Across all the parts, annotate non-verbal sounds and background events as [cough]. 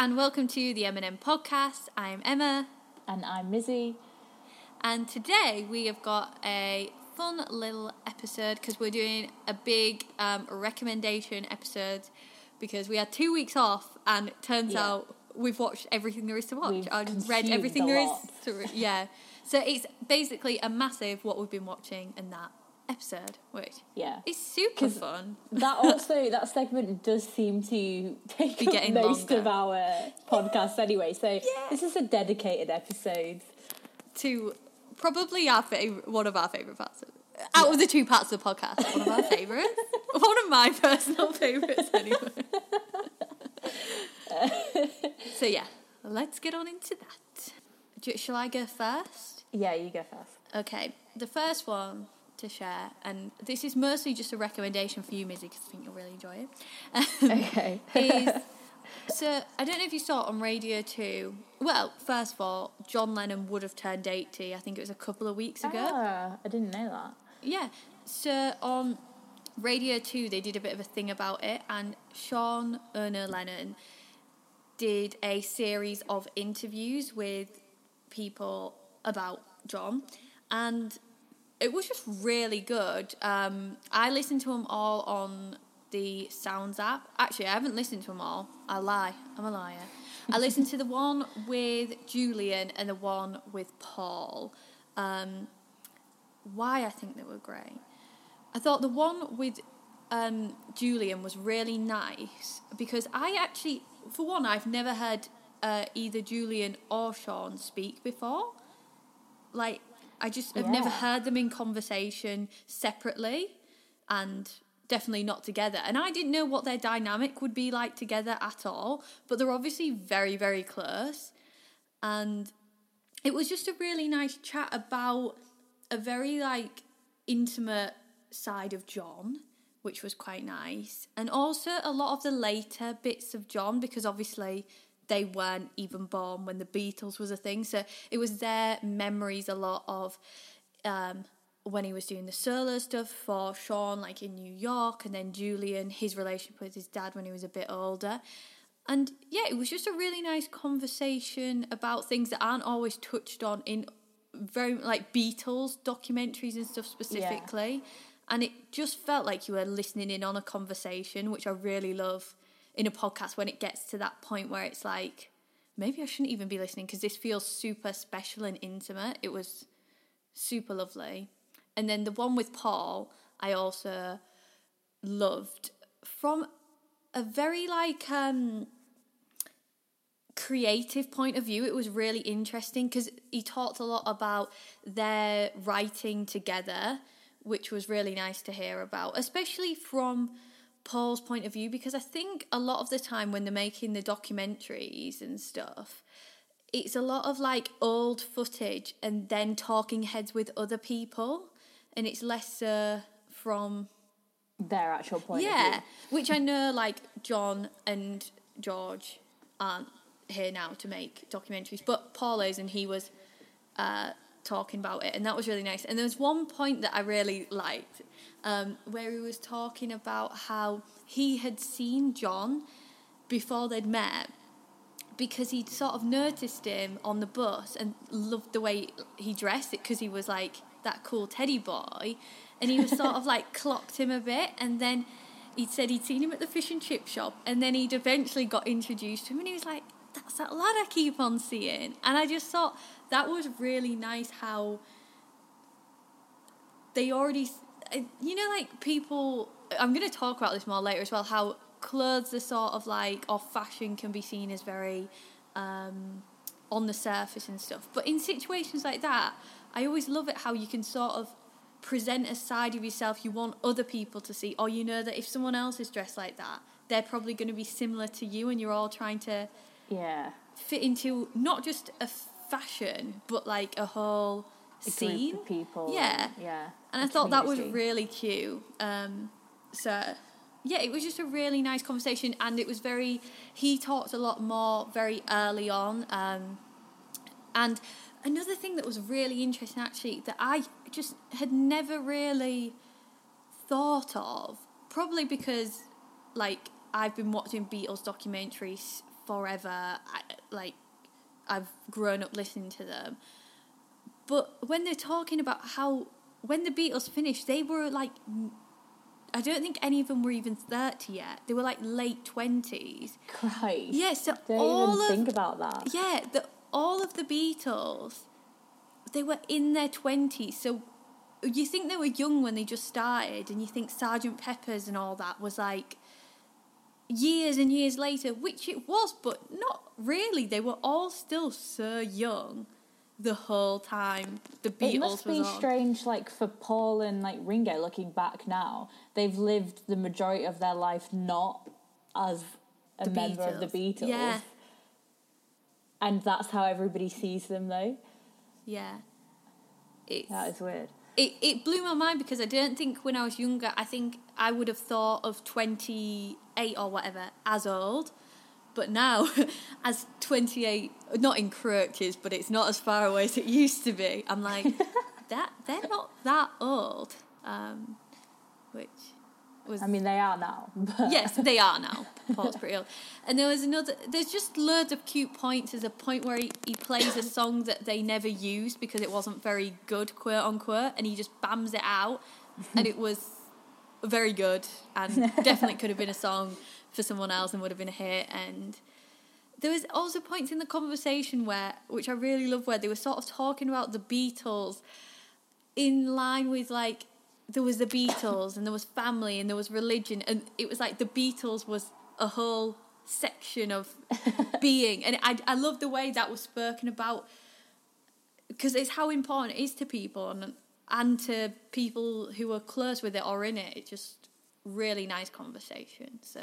and welcome to the M&M podcast. I'm Emma, And I'm Mizzy. and today we have got a fun little episode because we're doing a big um, recommendation episode because we had two weeks off, and it turns Yeah. out we've watched everything there is to watch. We've I've read everything there is lot. to re- yeah. So it's basically a massive what we've been watching and that episode, which Yeah. It's super fun. That [laughs] also, that segment does seem to take Be up most longer. of our podcast anyway. So Yeah. this is a dedicated episode. to probably our favorite, one of our favorite parts. Of, out of the two parts of the podcast, one of our [laughs] favorites, one of my personal favorites, anyway. [laughs] so yeah, let's get on into that. Shall I go first? Yeah, you go first. Okay, the first one to share, and this is mostly just a recommendation for you, Mizzy, because I think you'll really enjoy it. [laughs] Okay. [laughs] is so I don't know if you saw it on Radio Two. Well, first of all, John Lennon would have turned eighty. I think it was a couple of weeks ago. Ah, I didn't know that. Yeah. So on Radio 2, they did a bit of a thing about it, and Sean Ono Lennon did a series of interviews with people about John, and it was just really good. Um, I listened to them all on the Sounds app. Actually, I haven't listened to them all. I lie. I'm a liar. I [laughs] listened to the one with Julian and the one with Paul. Um, why I think they were great. I thought the one with um, Julian was really nice because I actually, for one, I've never heard uh, either Julian or Sean speak before. Like, I just have never heard them in conversation separately and definitely not together. And I didn't know what their dynamic would be like together at all, but they're obviously very, very close. And it was just a really nice chat about a very like intimate side of John, which was quite nice, and also a lot of the later bits of John because obviously they weren't even born when the Beatles was a thing, so it was their memories a lot of um, when he was doing the solo stuff for Sean, like in New York, and then Julian, his relationship with his dad when he was a bit older. And yeah, it was just a really nice conversation about things that aren't always touched on in very like Beatles documentaries and stuff specifically. And it just felt like you were listening in on a conversation, which I really love in a podcast when it gets to that point where it's like, maybe I shouldn't even be listening because this feels super special and intimate. It was super lovely. And then the one with Paul, I also loved from a very like um creative point of view it was really interesting because he talked a lot about their writing together which was really nice to hear about especially from paul's point of view because i think a lot of the time when they're making the documentaries and stuff it's a lot of like old footage and then talking heads with other people and it's less uh, from Their actual point of yeah, which I know like John and George aren't here now to make documentaries, but Paul is, and he was uh, talking about it, and that was really nice. And there was one point that I really liked, um, where he was talking about how he had seen John before they'd met. Because he'd sort of noticed him on the bus and loved the way he dressed it because he was like that cool teddy boy. And he was sort of like [laughs] clocked him a bit. And then he'd said he'd seen him at the fish and chip shop. And then he'd eventually got introduced to him. And he was like, that's that lad I keep on seeing. And I just thought that was really nice how they already, uh, you know, like people. I'm going to talk about this more later as well. How clothes are sort of like, or fashion can be seen as very um, on the surface and stuff. But in situations like that, I always love it how you can sort of present a side of yourself you want other people to see, or you know that if someone else is dressed like that, they're probably going to be similar to you, and you're all trying to Yeah. fit into not just a fashion, but like a whole A scene. people. Yeah. Yeah. And i thought that was really cute. Um, so, yeah, it was just a really nice conversation, and it was very. He talked a lot more very early on, um, and another thing that was really interesting, actually, that I just had never really thought of, probably because, like, I've been watching Beatles documentaries forever. I, like I've grown up listening to them. But when they're talking about how when the Beatles finished, they were like I don't think any of them were even 30 yet. They were like late 20s. Christ. Yeah, so Don't all even of think about that. yeah, the all of the Beatles, they were in their twenties. So you think they were young when they just started, and you think Sergeant Pepper's and all that was like years and years later, which it was, but not really. They were all still so young the whole time the Beatles It must be strange, like for Paul and like Ringo, looking back now, they've lived the majority of their life not as a The member of the Beatles, Yeah, and that's how everybody sees them, though. yeah. It's, That is weird. It, it blew my mind because I don't think when I was younger, I think I would have thought of 28 or whatever as old. But now, [laughs] as 28, not in Croaches, but it's not as far away as it used to be, I'm like, [laughs] that they're not that old. Um, which was I mean, they are now. [laughs] Yes, they are now. Paul's pretty old. And there was another. There's just loads of cute points. There's a point where he, he plays a song that they never used because it wasn't very good, quote unquote, and he just bams it out, and it was very good and [laughs] definitely could have been a song for someone else and would have been a hit. And there was also points in the conversation where, which I really love, where they were sort of talking about the Beatles in line with like there was the Beatles and there was family and there was religion and it was like the Beatles was a whole section of [laughs] being and I I love the way that was spoken about because it's how important it is to people and and to people who are close with it or in it. It's just really nice conversation. So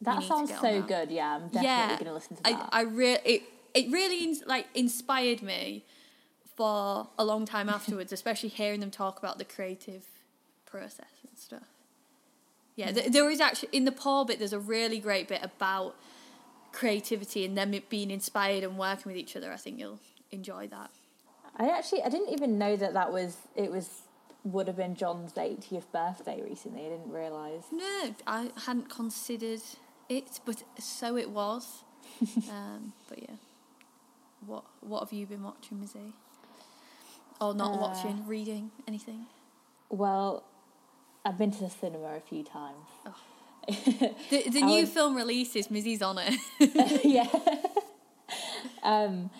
that sounds so that. good. Yeah, I'm definitely yeah, going to listen to that. I, I re- it it really like inspired me for a long time afterwards, especially hearing them talk about the creative process and stuff. Yeah, th- there is actually in the Paul bit. There's a really great bit about creativity and them being inspired and working with each other. I think you'll enjoy that. I actually I didn't even know that that was it was would have been John's 80th birthday recently. I didn't realise. No, I hadn't considered it, but so it was. [laughs] um, but yeah, what what have you been watching, Mizzy? Or not Uh, watching, reading anything? Well, I've been to the cinema a few times. The the [laughs] new was- film releases, Mizzy's on it. [laughs] [laughs] yeah. um,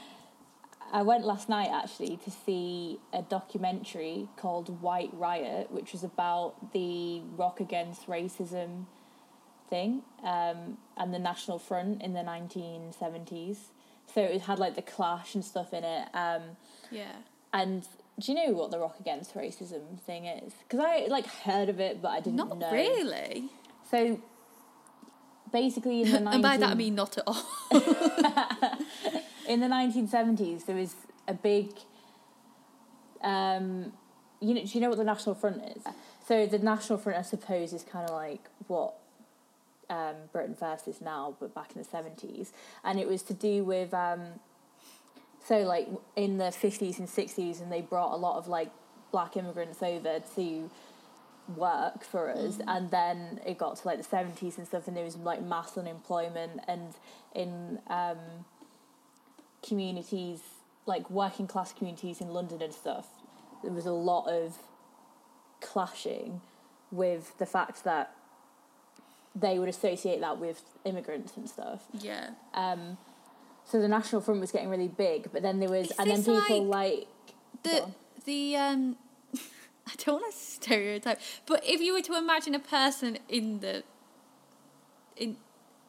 I went last night actually to see a documentary called White Riot, which was about the Rock Against Racism thing um, and the National Front in the 1970s. So it had like the Clash and stuff in it. Um, yeah. and do you know what the Rock Against Racism thing is? Because I like heard of it, but I didn't know. Not know. really. So basically, in the 19- [laughs] and by that I mean not at all. [laughs] in the 1970s there was a big um you know do you know what the national front is so the national front i suppose is kind of like what um britain first is now but back in the 70s and it was to do with um so like in the 50s and 60s and they brought a lot of like black immigrants over to work for us and then it got to like the 70s and stuff and there was like mass unemployment and in um communities like working class communities in london and stuff there was a lot of clashing with the fact that they would associate that with immigrants and stuff yeah. um so the national front was getting really big but then there was Is and then people like, The the um [laughs] I don't want to stereotype, but if you were to imagine a person in the in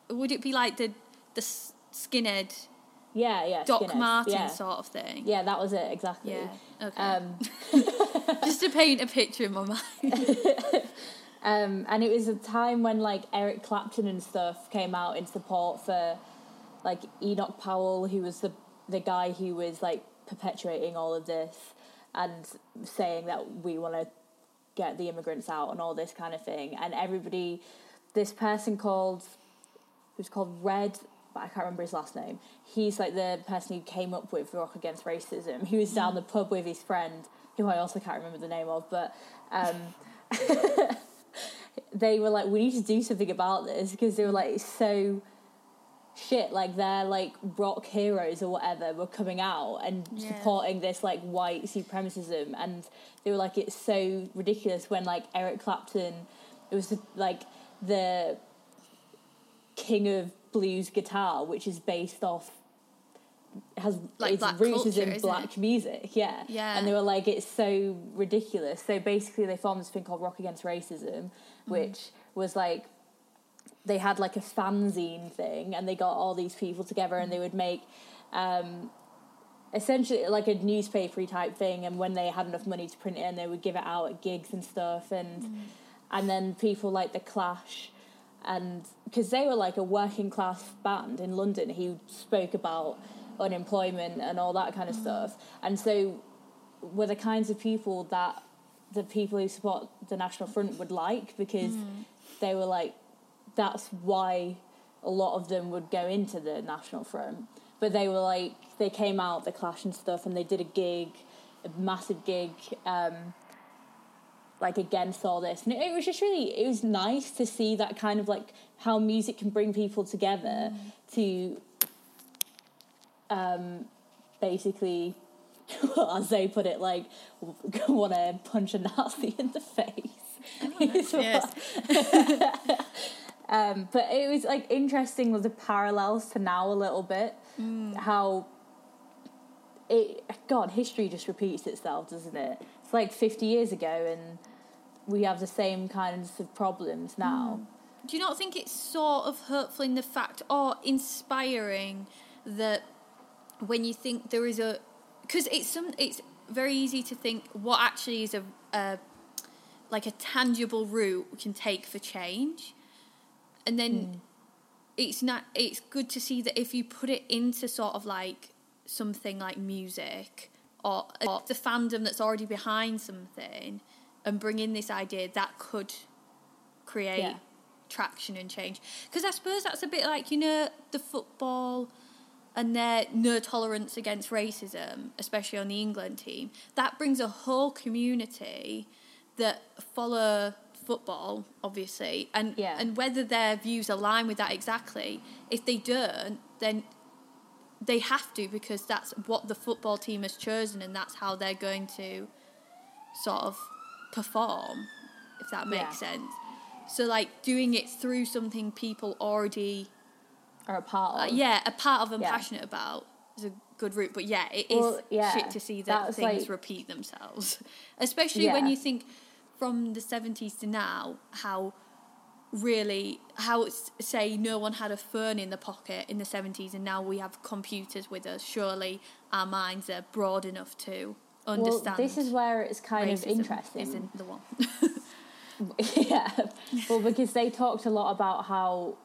would it be like the the skinhead yeah yeah Doc skinheads, Martin yeah. sort of thing? yeah that was it exactly Yeah. Okay. um [laughs] Just to paint a picture in my mind. [laughs] Um, and it was a time when like Eric Clapton and stuff came out in support for like Enoch Powell, who was the the guy who was like perpetuating all of this and saying that we want to get the immigrants out and all this kind of thing. And everybody, this person called who's called Red, but I can't remember his last name. He's like the person who came up with Rock Against Racism. He was down the pub with his friend, who I also can't remember the name of, but um, [laughs] they were like, we need to do something about this because they were like so shit, like their like rock heroes or whatever were coming out and Yeah. supporting this like white supremacism, and they were like, it's so ridiculous when like Eric Clapton, it was like the king of blues guitar, which is based off has Like its roots culture, in black music, yeah. Yeah. And they were like, it's so ridiculous. So basically, they formed this thing called Rock Against Racism, Mm. which was like they had like a fanzine thing, and they got all these people together, and they would make. Um, essentially like a newspapery type thing and when they had enough money to print it and they would give it out at gigs and stuff and mm. and then people like the clash and because they were like a working class band in london who spoke about unemployment and all that kind of mm. stuff and so were the kinds of people that the people who support the national front would like because mm. they were like that's why a lot of them would go into the national front. But they were like they came out the clash and stuff and they did a gig a massive gig um like against all this. And it, it was just really it was nice to see that kind of like how music can bring people together to um basically well, [laughs] as they put it like [laughs] want to punch a nazi in the face. What- [laughs] Yes. Um, but it was like interesting with the parallels to now a little bit. How it God history just repeats itself, doesn't it? It's like fifty years ago, and we have the same kinds of problems now. Do you not think it's sort of hurtful in the fact or inspiring that when you think there is a because it's some it's very easy to think what actually is a, a like a tangible route we can take for change and then hmm. it's not it's good to see that if you put it into sort of like something like music or, or the fandom that's already behind something and bring in this idea that could create Yeah. traction and change because i suppose that's a bit like you know the football and their no tolerance against racism especially on the england team that brings a whole community that follow football obviously and Yeah. and whether their views align with that exactly if they don't then they have to because that's what the football team has chosen and that's how they're going to sort of perform if that makes Yeah. sense so like doing it through something people already are a part uh, of. yeah a part of and Yeah. passionate about is a good route but yeah it is Well, yeah, shit to see that that's things like- repeat themselves [laughs] especially when you think from the 70s to now how really how it's, say no one had a phone in the pocket in the 70s and now we have computers with us surely our minds are broad enough to understand Well, this is where it's kind of interesting. isn't the one [laughs] yeah. Well, because they talked a lot about how.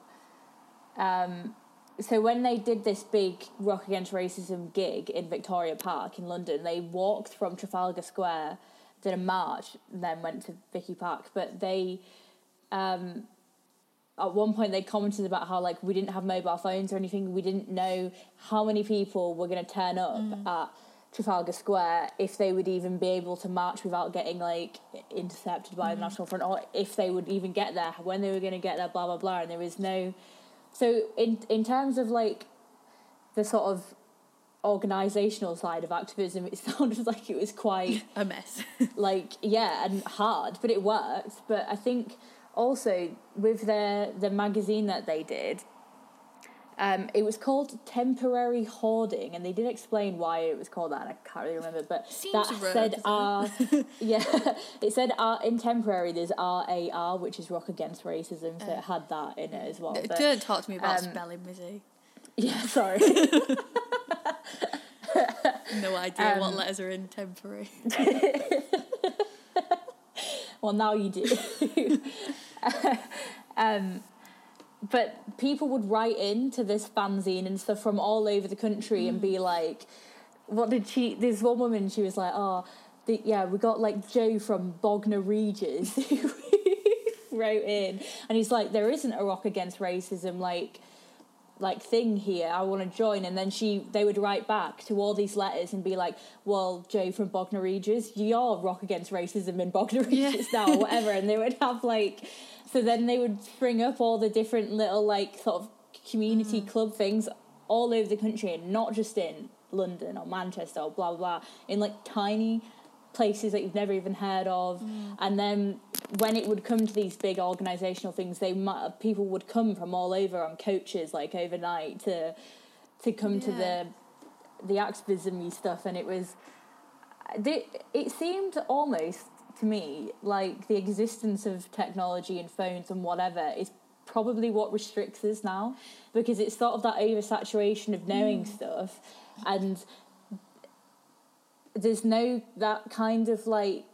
Um, so when they did this big Rock Against Racism gig in Victoria Park in London, they walked from Trafalgar Square, did a march, and then went to Vicky Park. But they, um, at one point, they commented about how like we didn't have mobile phones or anything. We didn't know how many people were going to turn up at Trafalgar Square if they would even be able to march without getting like intercepted by the National Front, or if they would even get there, when they were going to get there, blah blah blah. And there was no. So in in terms of like the sort of organizational side of activism, it [laughs] sounded like it was quite a mess. [laughs] like yeah and hard but it worked. But i think also with their the magazine that they did um, it was called temporary hoarding and they did explain why it was called that i can't really remember but Seems that rude, said r [laughs] yeah it said r in temporary there's rar which is rock against racism so it had that in it as well but, don't talk to me about um, spelling Mizzy. yeah sorry no idea what um, letters are in temporary [laughs] Well, now you do. [laughs] um, but people would write into this fanzine and stuff from all over the country and be like, "What did she?" There's one woman. She was like, "Oh, the, yeah, we got like Joe from Bognor Regis who [laughs] wrote in, and he's like, there isn't a rock against racism like." Like thing here i want to join. And then she they would write back to all these letters and be like well joe from bognor regis you're rock against racism in bognor Yeah. regis now or whatever. And they would have like so then they would spring up all the different little like sort of community mm. club things all over the country and not just in London or Manchester or blah blah blah in like tiny places that you've never even heard of. Mm. And then when it would come to these big organizational things they might people would come from all over on coaches like overnight to to come to Yeah. the the activism stuff. And it was it seemed almost to me like the existence of technology and phones and whatever is probably what restricts us now because it's sort of that oversaturation of knowing mm. stuff. And there's no that kind of like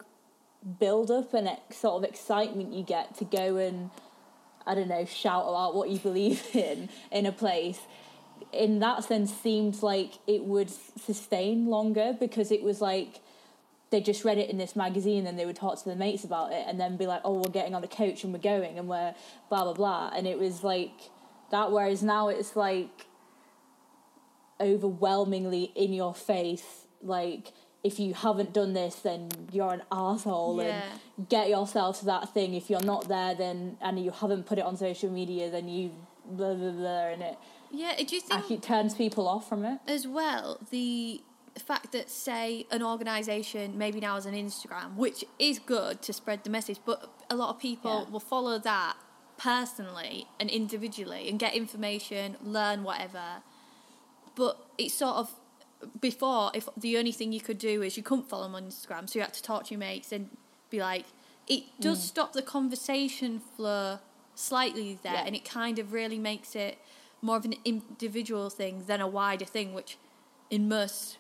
build up and ex- sort of excitement you get to go and I don't know shout about what you believe [laughs] in in a place in that sense seemed like it would sustain longer because it was like they just read it in this magazine and they would talk to their mates about it and then be like, oh, we're getting on a coach and we're going and we're blah, blah, blah. And it was like that. Whereas now it's like overwhelmingly in your face. Like, if you haven't done this, then you're an asshole Yeah. and get yourself to that thing. If you're not there, then and you haven't put it on social media, then you blah blah blah, and it Yeah, do you think actually turns people off from it. as well the fact that say an organization maybe now has an instagram which is good to spread the message but a lot of people Yeah. will follow that personally and individually and get information learn whatever but it's sort of before if the only thing you could do is you couldn't follow them on instagram so you had to talk to your mates and be like it does mm. stop the conversation flow slightly there Yeah. and it kind of really makes it more of an individual thing than a wider thing which in most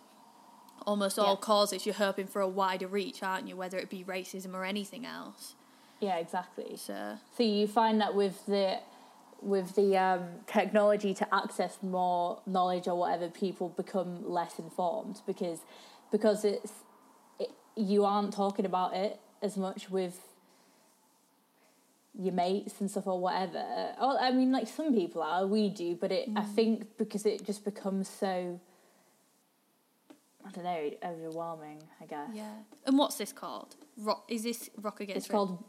almost all causes you're hoping for a wider reach aren't you whether it be racism or anything else Yeah, exactly. so So you find that with the with the um, technology to access more knowledge or whatever, people become less informed because because it's it, you aren't talking about it as much with your mates and stuff or whatever. Or, I mean, like some people are, we do, but it I think because it just becomes so. I don't know, overwhelming. I guess. yeah and what's this called rock is this rock against It's called.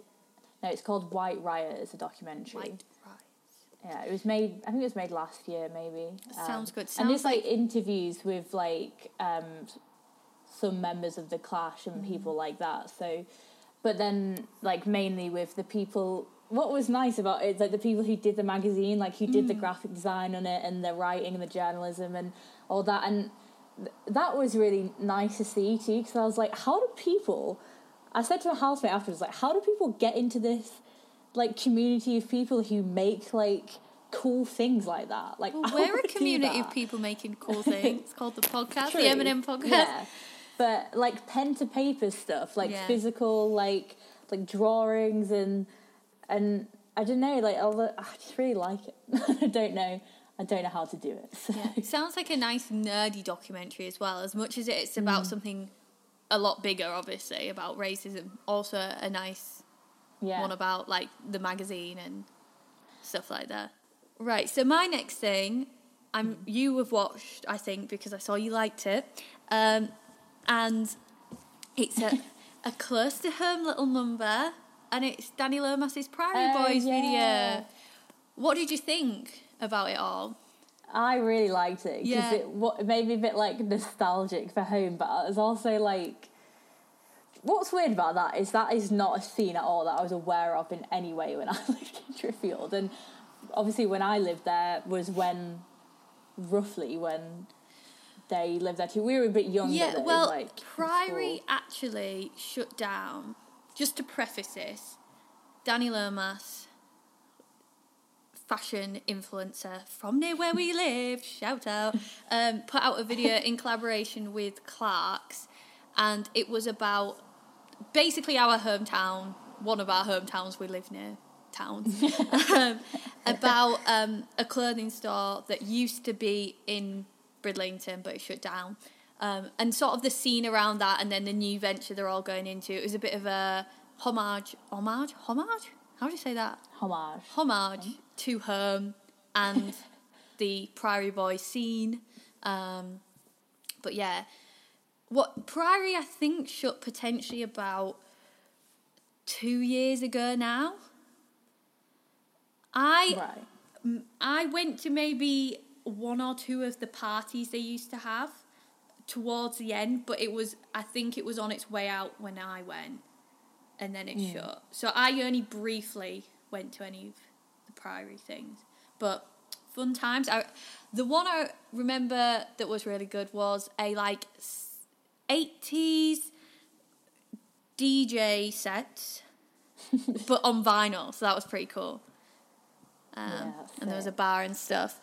No, it's called White Riot. It's a documentary. white Yeah, it was made. I think it was made last year, maybe. Um, Sounds good. and there's like, like- interviews with like um, some members of the Clash and Mm. people like that. So, but then like mainly with the people. What was nice about it, like the people who did the magazine, like who Mm. did the graphic design on it and the writing and the journalism and all that, and th- that was really nice to see too. Because I was like, how do people? I said to a housemate afterwards, like, how do people get into this like community of people who make like cool things like that? Like, well, we're a community of people making [laughs] cool things it's called the podcast True. the M&M podcast Yeah. But like pen to paper stuff, like Yeah. physical, like like drawings and and I don't know, like all the, I just really like it. [laughs] I don't know, I don't know how to do it. So. Yeah, it sounds like a nice nerdy documentary as well. As much as it's about Mm. something a lot bigger, obviously about racism, also a nice yeah. one about like the magazine and stuff like that. Right. So my next thing, I'm you have watched, I think, because I saw you liked it, um, and it's a a close to home little number, and it's Danny Lomas's Priory Oh, Boys yeah. video. What did you think about it all? I really liked it because Yeah. it, what, it made me a bit like nostalgic for home, but it was also like. What's weird about that is that is not a scene at all that I was aware of in any way when [laughs] I lived in Driffield, and obviously when I lived there was when, roughly when, they lived there too. We were a bit younger. Yeah, well, like, Priory actually shut down. Just to preface this, Danny Lomas, fashion influencer from near where we live, shout out, um, put out a video in collaboration with Clarks, and it was about basically our hometown, one of our hometowns we live near towns, [laughs] um, about um, a clothing store that used to be in Bridlington but it shut down. Um, and sort of the scene around that, and then the new venture they're all going into. It was a bit of a homage, homage, homage. How do you say that? homage. homage to home and [laughs] the Priory Boy scene. Um, but yeah, what Priory I think shut potentially about two years ago now. I Right. I went to maybe one or two of the parties they used to have towards the end, but it was I think it was on its way out when I went, and then it shut. So I only briefly went to any of the Priory things, but fun times. I, the one I remember that was really good was a like eighties DJ set, [laughs] but on vinyl. So that was pretty cool. Um, Yeah, and there was a bar and stuff.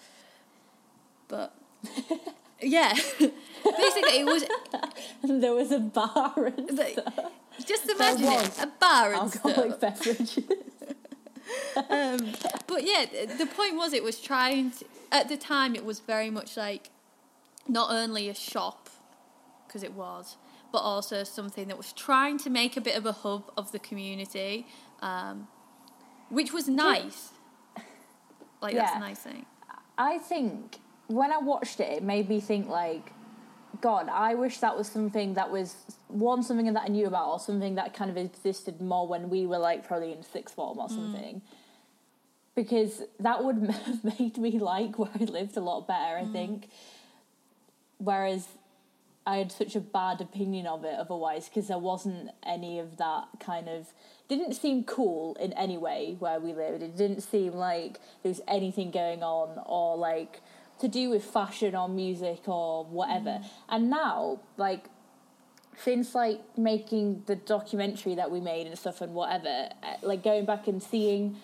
But [laughs] yeah, [laughs] basically it was there was a bar and the- stuff. just imagine it, a bar and alcoholic stuff. beverages. Um, but yeah, the point was it was trying to, at the time it was very much like not only a shop because it was, but also something that was trying to make a bit of a hub of the community, um, which was nice. Like that's a nice thing. I think when I watched it, it made me think like, God, I wish that was something that was one something that I knew about, or something that kind of existed more when we were like probably in sixth form or something. Because that would [laughs] have made me like where I lived a lot better, I think. Whereas I had such a bad opinion of it otherwise because there wasn't any of that kind of didn't seem cool in any way where we lived. It didn't seem like there was anything going on or like to do with fashion or music or whatever. And now, like since like making the documentary that we made and stuff and whatever, uh, like going back and seeing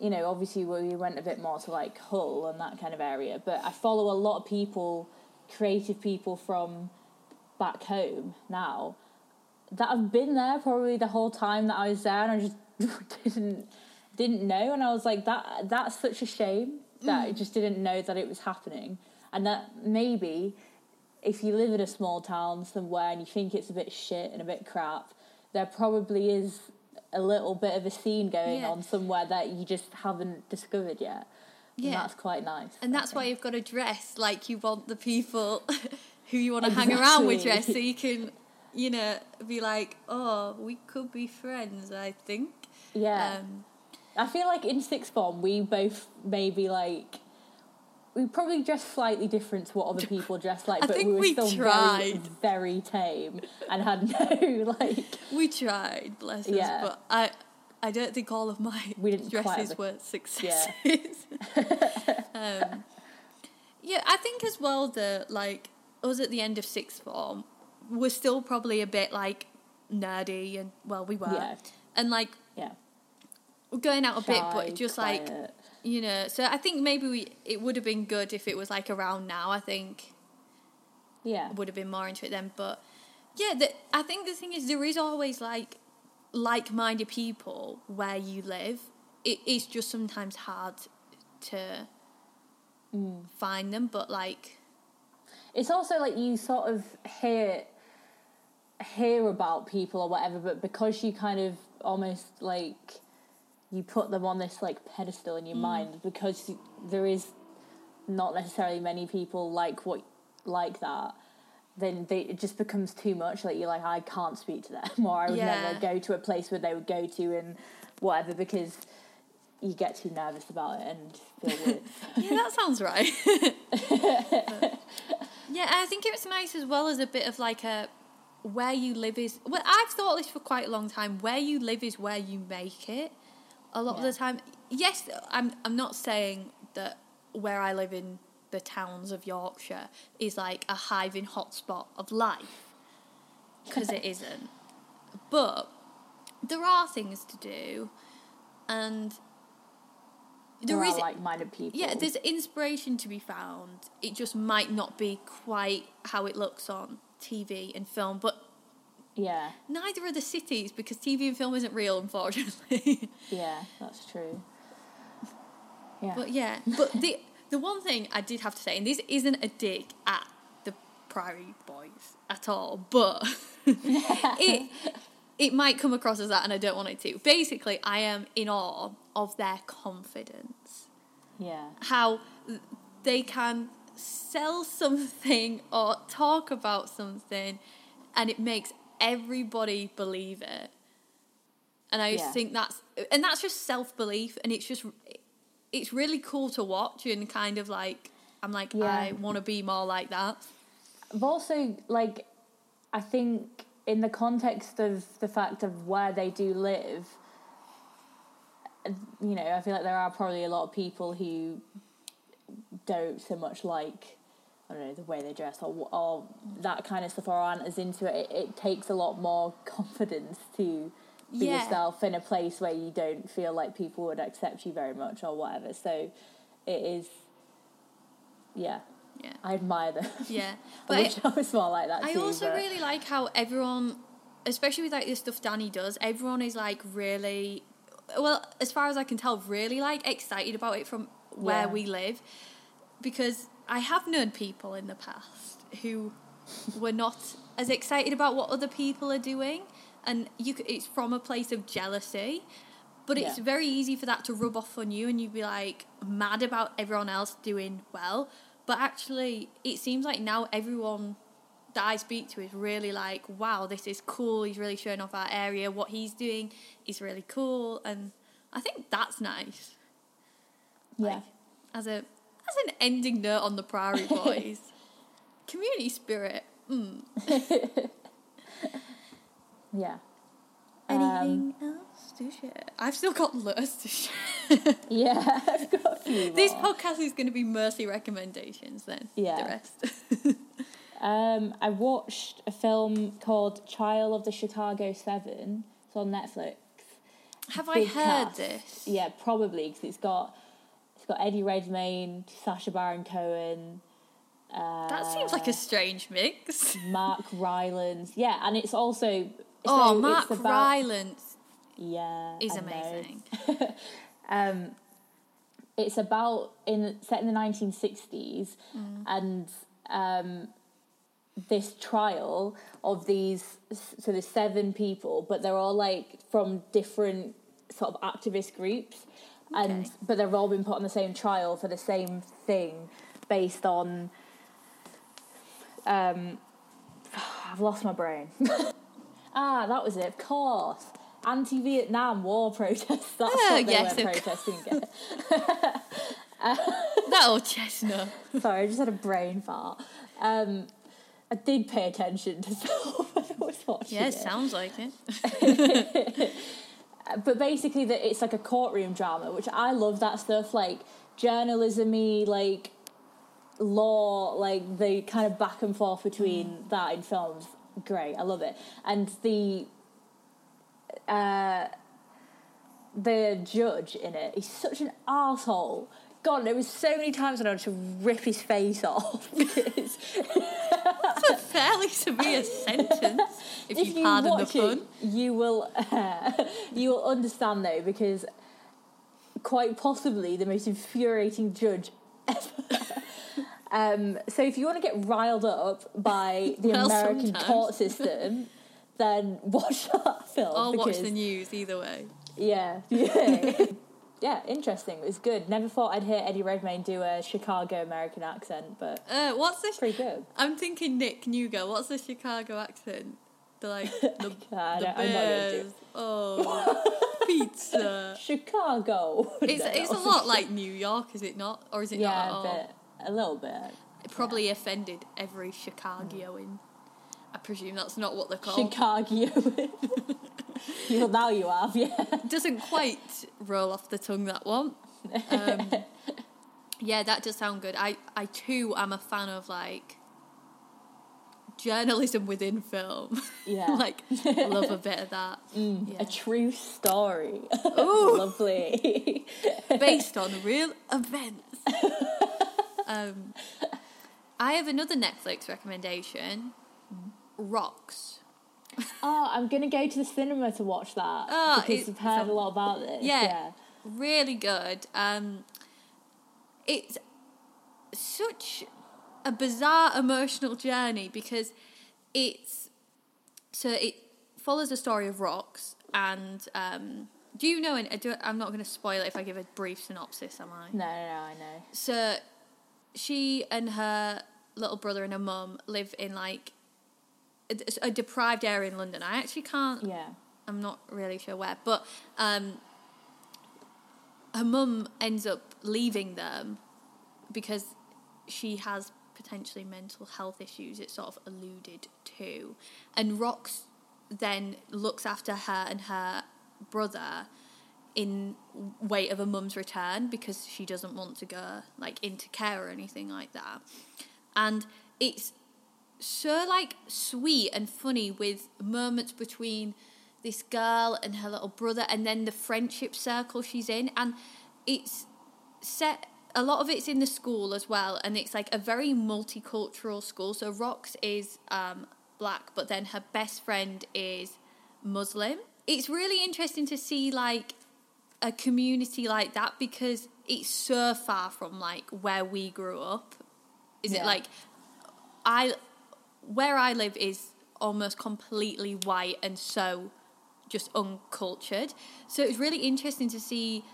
you know, obviously we went a bit more to like Hull and that kind of area, but I follow a lot of people, creative people from back home now that I've been there probably the whole time that I was there, and I just [laughs] didn't didn't know, and I was like, that that's such a shame that I mm. just didn't know that it was happening, and that maybe if you live in a small town somewhere and you think it's a bit shit and a bit crap, there probably is a little bit of a scene going Yeah. on somewhere that you just haven't discovered yet. And Yeah. that's quite nice. And I that's why you've got to dress like you want the people [laughs] who you want to hang around with dress so [laughs] you can, you know, be like, oh, we could be friends, I think. Yeah. Um, I feel like in sixth form we both maybe like we probably dressed slightly different to what other [laughs] people dressed like, but we were we still tried. very very tame and had no [laughs] like we tried, bless us, Yeah. but I. I don't think all of my We didn't dresses the- were successes. um, yeah, I think as well that like us at the end of sixth form were still probably a bit like nerdy and well we were Yeah. and like yeah we're going out a bit, but just like you know. So I think maybe we it would have been good if it was like around now. I think yeah would have been more into it then. But yeah, the, I think the thing is there is always like like-minded people where you live. It is just sometimes hard to Mm. find them, but like it's also like you sort of hear hear about people or whatever, but because you kind of almost like you put them on this like pedestal in your mm. mind because there is not necessarily many people like what like that. Then they, it just becomes too much. Like you're like, I can't speak to them, [laughs] or I would Yeah. never go to a place where they would go to, and whatever, because you get too nervous about it and feel weird. [laughs] yeah, that sounds right. [laughs] Yeah, I think it's nice as well as a bit of like a where you live is. Well, I've thought this for quite a long time. Where you live is where you make it. A lot of the time, yes, I'm. I'm not saying that where I live in the towns of Yorkshire is like a hiving hotspot of life, because it [laughs] isn't. But there are things to do, and there there are is like-minded people. yeah, there's inspiration to be found. It just might not be quite how it looks on TV and film, but yeah, neither are the cities because TV and film isn't real, unfortunately. [laughs] yeah, that's true. Yeah. but yeah, but the the one thing I did have to say, and this isn't a dig at the Priory Boys at all, but [laughs] it it might come across as that, and I don't want it to. Basically, I am in awe of their confidence. yeah. how they can sell something [laughs] or talk about something and it makes everybody believe it and i just Yeah. think that's and that's just self-belief and it's just it's really cool to watch and kind of like I'm like Yeah. I want to be more like that. I've also, like, I think in the context of the fact of where they do live, you know, I feel like there are probably a lot of people who don't so much like, I don't know, the way they dress or, or that kind of stuff or aren't as into it. It, it takes a lot more [laughs] confidence to be Yeah. yourself in a place where you don't feel like people would accept you very much or whatever. So it is, yeah, Yeah. I admire them. [laughs] Yeah. I But wish I was more like that I too. also but- really like how everyone, especially with like the stuff Danny does, everyone is like really, well, as far as I can tell, really like excited about it from where Yeah. we live, because I have known people in the past who were not as excited about what other people are doing, and you, it's from a place of jealousy. But it's Yeah. very easy for that to rub off on you, and you'd be like mad about everyone else doing well. But actually, it seems like now everyone that I speak to is really like, wow, this is cool. He's really showing off our area. What he's doing is really cool, and I think that's nice. Yeah. Like, as a as an ending note on the Priory [laughs] Boys, community spirit. Mm. [laughs] yeah. Anything else to share? I've still got loads to share. [laughs] Yeah, I've got a few this podcast is going to be mercy recommendations then. Yeah. The rest. Um, I watched a film called Trial of the Chicago Seven. It's on Netflix. Have I heard cast. this? Yeah, probably because it's got it's got Eddie Redmayne, Sacha Baron Cohen, uh, That seems like a strange mix. Mark Rylance. Yeah, and it's also oh, so Mark about, Rylance Yeah, is amazing. [laughs] Um, it's about in set in the nineteen sixties, Mm. and um, this trial of these. So there's seven people, but they're all like from different sort of activist groups, and but they've all been put on the same trial for the same thing, based on. Um, [sighs] I've lost my brain. [laughs] ah, that was it. Of course. Anti-Vietnam War protests. [laughs] That's Oh, what they yes, were protesting against. [laughs] that old chestnut. Sorry, I just had a brain fart. Um, I did pay attention to [laughs] film when I was watching Yeah, it. sounds like it. [laughs] but basically, that it's like a courtroom drama, which I love that stuff, like journalism-y, like law, like the kind of back and forth between that in films. Great, I love it. And the uh, the judge in it, he's such an asshole. God, there was so many times when I wanted to rip his face [laughs] off because That's a fairly severe sentence, [laughs] if, if you you pardon the fun. it, you will [laughs] you will understand though because quite possibly the most infuriating judge ever. um, so if you want to get riled up by the Well, American sometimes. court system, then watch that film. Or watch the news, either way. Yeah, yeah. Yeah, interesting. It was good. Never thought I'd hear Eddie Redmayne do a Chicago American accent, but Uh, what's the? pretty good. I'm thinking Nick Newgo. What's the Chicago accent? The like [laughs] the, I the don't- I'm not do bears. Oh, [laughs] pizza. Chicago. [laughs] It's No, it's a lot like New York, is it not? Or is it not at Yeah, all? a bit, a little bit. It probably offended every Chicagoan. I presume that's not what they're called. Chicago. [laughs] well, now you have, [laughs] yeah. Doesn't quite roll off the tongue that one. Um, [laughs] yeah, that does sound good. I I too am a fan of like journalism within film. Yeah. like love a bit of that. A Yeah. true story. Ooh. Lovely. based on real events. um, I have another Netflix recommendation. Rocks. [laughs] oh, I'm gonna go to the cinema to watch that Oh, because I've heard a lot about this. Yeah, Yeah. really good. Um, it's such a bizarre emotional journey because it's so it follows the story of Rocks and um, do you know? And I'm not going to spoil it if I give a brief synopsis, am I? No, no, no, I know. So she and her little brother and her mum live in like a, a deprived area in London. I actually can't Yeah. I'm not really sure where, but um, her mum ends up leaving them because she has potentially mental health issues. It's sort of alluded to, and Rocks then looks after her and her brother in wait of a mum's return because she doesn't want to go like into care or anything like that. And it's so like sweet and funny with moments between this girl and her little brother and then the friendship circle she's in. And it's set a lot of it's in the school as well and it's like a very multicultural school. So Rocks is um, black but then her best friend is muslim. It's really interesting to see like a community like that because it's so far from like where we grew up. Is it like i where i live is almost completely white and so just uncultured. So it was really interesting to see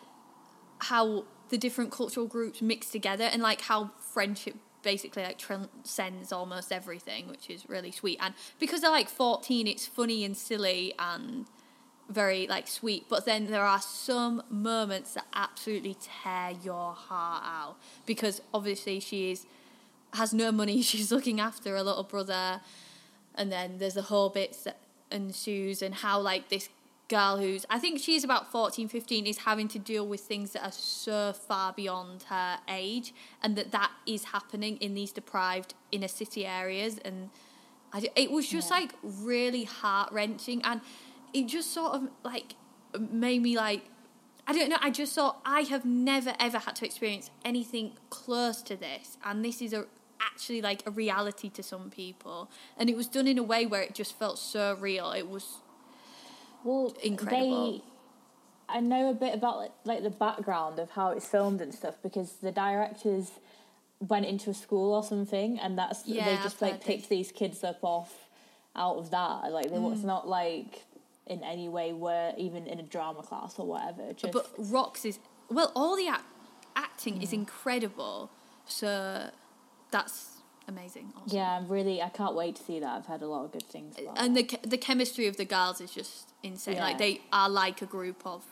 how the different cultural groups mix together and like how friendship basically like transcends almost everything which is really sweet. And because they're like 14 it's funny and silly and very like sweet but then there are some moments that absolutely tear your heart out because obviously she is has no money [laughs] she's looking after a little brother and then there's the whole bits that ensues and how like this girl who's i think she's about 14 15 is having to deal with things that are so far beyond her age and that that is happening in these deprived inner city areas and I, it was just Yeah. like really heart wrenching and it just sort of like made me like I don't know. I just thought I have never ever had to experience anything close to this, and this is a actually like a reality to some people, and it was done in a way where it just felt so real. It was Well, Incredible. They, I know a bit about like, like the background of how it's filmed and stuff because the directors went into a school or something, and that's Yeah, they I've just like picked this. these kids up off out of that. Like they Mm. was not like in any way were even in a drama class or whatever. Just but Rocks is well, all the act- acting is incredible, so that's amazing. Also. yeah, I'm really I can't wait to see that. I've heard a lot of good things about. and the the chemistry of the girls is just insane. Yeah. Like they are like a group of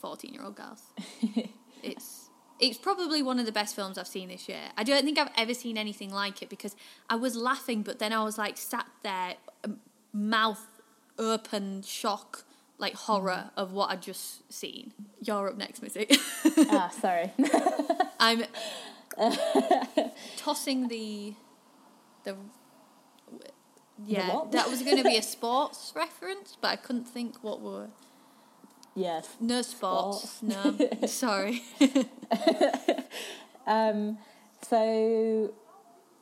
fourteen year old girls. [laughs] it's it's probably one of the best films I've seen this year. I don't think I've ever seen anything like it because I was laughing, but then I was like sat there, um, mouth open, shock, like horror Mm. of what I'd just seen. You're up next, Missy. ah, sorry. [laughs] I'm [laughs] tossing the the. Yeah, that was going to be a [laughs] sports reference, but I couldn't think what were. yes. No sports. No, [laughs] sorry. [laughs] Um, so,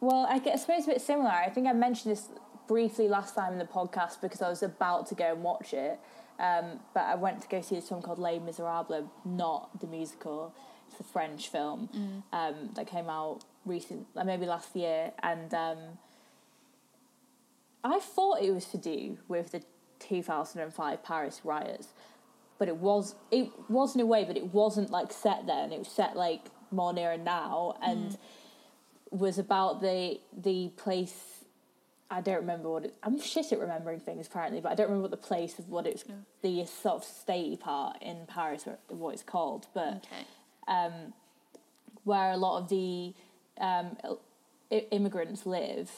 well, I guess I suppose a bit similar. I think I mentioned this briefly last time in the podcast because I was about to go and watch it. Um, but I went to go see this film called Les Miserables, not the musical. It's a French film um, that came out recent, like maybe last year, and um, I thought it was to do with the 2005 Paris riots, but it was it was in a way, but it wasn't like set there, and it was set like more near and now, and was about the the place. I don't remember what it. I'm shit at remembering things apparently, but I don't remember what the place of what it's the sort of statey part in Paris or what it's called, but Okay. Um, where a lot of the um, i- immigrants live.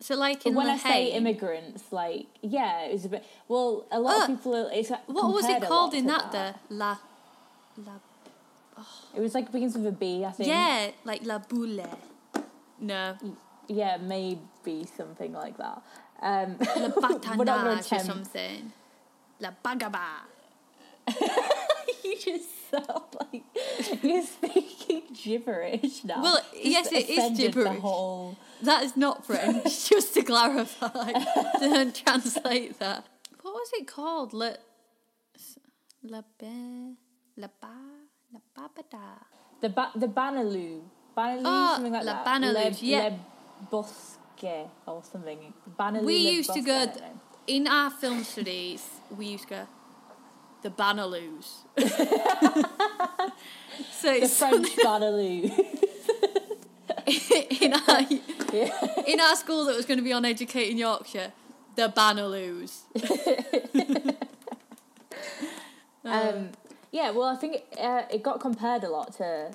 So, like But when I say immigrants, like yeah, it was a bit. Well, a lot Uh, of people. It's what was it called in that? The La, La. It was like begins with a B, I think. Yeah, like La Boule. No, Yeah, maybe something like that. Um, La [laughs] Batanage or something. La Bagaba. [laughs] you just sound [laughs] like you're speaking gibberish now. Well, Just yes, it is gibberish. Whole. That is not French, [laughs] just to clarify. [laughs] Don't translate that. What was it called? La, la Be, La Ba, La Babada. The ba- the Banaloo. Banaloo, Oh, ah, something like that. La that. Banaloo, Le, yeah. Le Bosque or something. Banaloo. We Le used to Bosque, go don't know. in our film studies. We used to go the Banaloos. [laughs] so The it's French Banaloo. [laughs] in our yeah. [laughs] in our school that was going to be on Educating Yorkshire, the Banaloos. Um, Yeah, well, I think it, uh, it got compared a lot to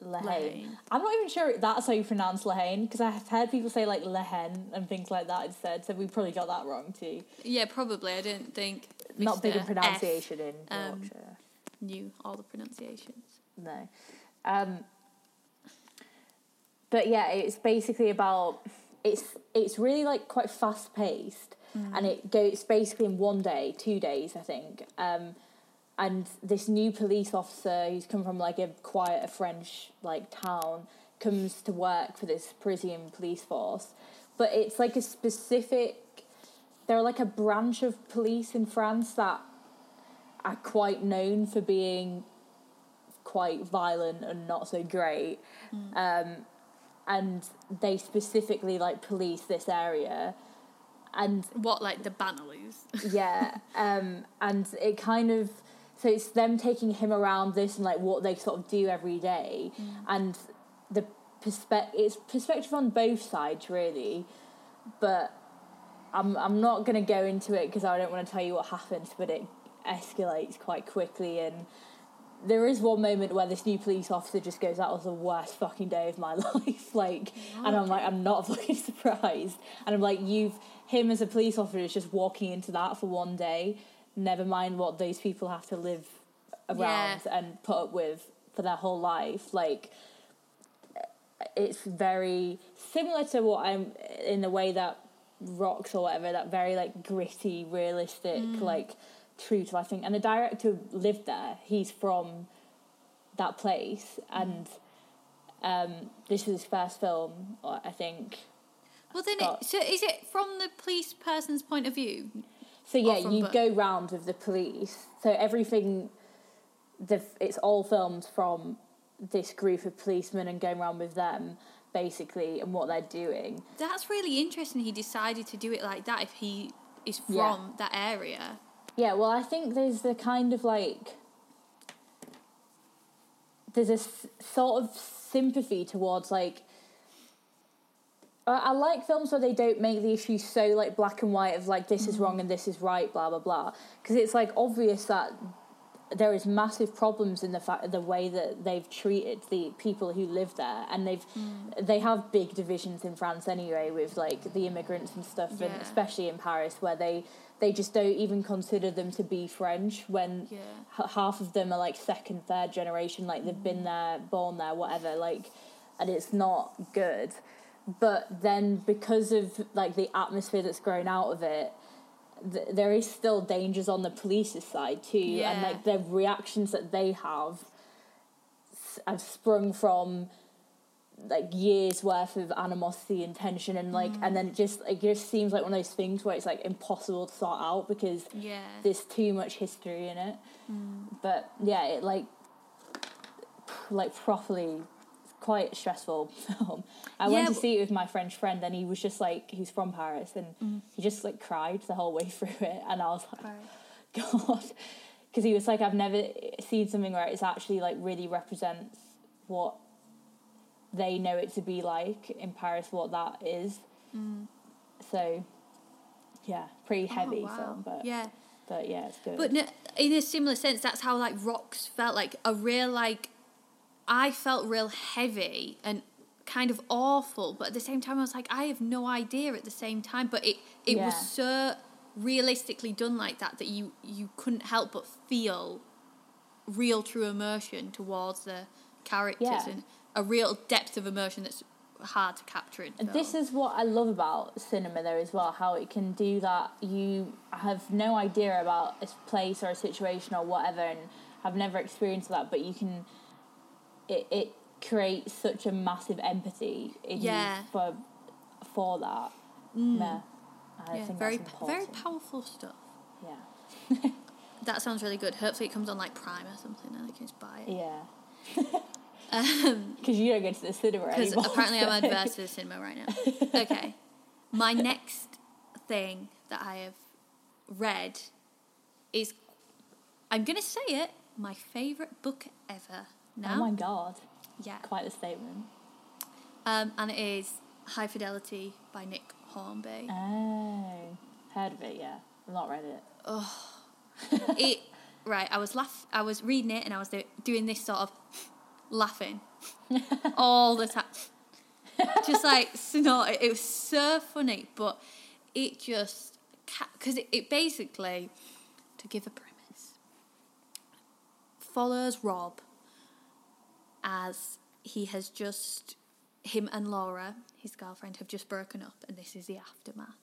La Haine. Lehane. I'm not even sure that's how you pronounce La Haine because I have heard people say like Lehen and things like that instead. So we probably got that wrong too. Yeah, probably. I didn't think. Not big in pronunciation in um, Yorkshire. F knew all the pronunciations. No. Um, but yeah, it's basically about it's it's really like quite fast paced, and it goes basically in one day, two days, I think. Um, and this new police officer who's come from like a quieter French like town comes to work for this Parisian police force, but it's like a specific. They're like a branch of police in France that are quite known for being quite violent and not so great. Um, and they specifically like police this area. And What, like the Bannerloos? yeah, [laughs] um, and it kind of so it's them taking him around this and like what they sort of do every day, mm. and the perspe- it's perspective on both sides really, but I'm I'm not gonna go into it because I don't want to tell you what happens, but it escalates quite quickly and. There is one moment where this new police officer just goes, "That was the worst fucking day of my [laughs] life." like, and I'm like, I'm not [laughs] fucking surprised. And I'm like, you've him as a police officer is just walking into that for one day. Never mind what those people have to live around and put up with for their whole life. Like, it's very similar to what I'm in the way that rocks or whatever. That very like gritty, realistic, like true to life thing. And the director lived there. He's from that place, and um, this is his first film, I think. Well, then, it, so is it from the police person's point of view? So yeah, you book. go round with the police. So everything, the it's all filmed from this group of policemen and going around with them basically and what they're doing. That's really interesting. He decided to do it like that if he is from Yeah. that area. Yeah, well, I think there's the kind of like there's a s- sort of sympathy towards like. I I like films where they don't make the issue so like black and white of like this is wrong and this is right, blah blah blah, because it's like obvious that there is massive problems in the fact the way that they've treated the people who live there, and they've mm. they have big divisions in France anyway with like the immigrants and stuff, and especially in Paris where they they just don't even consider them to be French when Yeah. h- half of them are like second, third generation, like they've been mm. there, born there, whatever, like, and it's not good. But then because of like the atmosphere that's grown out of it, th- there is still dangers on the police's side too, and like the reactions that they have have sprung from like years worth of animosity and tension and like and then it mm. just it just seems like one of those things where it's like impossible to sort out because Yeah. there's too much history in it. Mm. But yeah, it like like properly quite a stressful film. [laughs] Um, I Yeah, went to see it with my French friend and he was just like he's from Paris and mm. he just like cried the whole way [laughs] through it and I was like [laughs] god because he was like I've never seen something where it's actually like really represents what they know it to be like in Paris what that is. Mm. So yeah, pretty oh, heavy oh, wow. film but yeah. but yeah, it's good. But in a similar sense, that's how like rocks felt like a real like. I felt real heavy and kind of awful, but at the same time, I was like, I have no idea. At the same time, but it it was so realistically done like that that you you couldn't help but feel real true immersion towards the characters Yeah. and a real depth of immersion that's hard to capture in film. This is what I love about cinema, though, as well. How it can do that. You have no idea about a place or a situation or whatever, and have never experienced that, but you can. It it creates such a massive empathy in Yeah. you for for that. Yeah, I yeah, think very very powerful stuff. Yeah, [laughs] [laughs] That sounds really good. Hopefully, it comes on like Prime or something, and I can just buy it. yeah. [laughs] Um, Because you don't go to the cinema Because apparently I'm adverse to the cinema right now. Okay. My next thing that I have read is, I'm going to say it, my favourite book ever. Now, Oh my god, yeah, quite the statement. um, and it is High Fidelity by Nick Hornby. Oh, heard of it? Yeah, I've not read it. Oh, [laughs] it right, I was laugh, I was reading it, and I was do- doing this sort of laughing [laughs] all the time, just like snort. It was so funny, but it just because it, it basically to give a premise follows Rob as he has just him and Laura, his girlfriend, have just broken up, and this is the aftermath.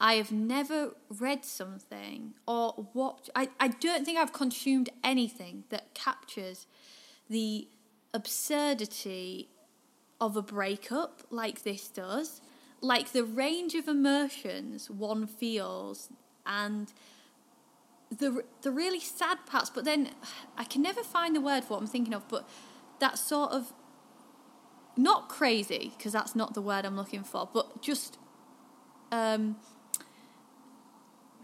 I have never read something or watched. I, I don't think I've consumed anything that captures the absurdity of a breakup like this does. Like the range of emotions one feels and the the really sad parts, but then I can never find the word for what I'm thinking of, but that sort of not crazy because that's not the word I'm looking for, but just um,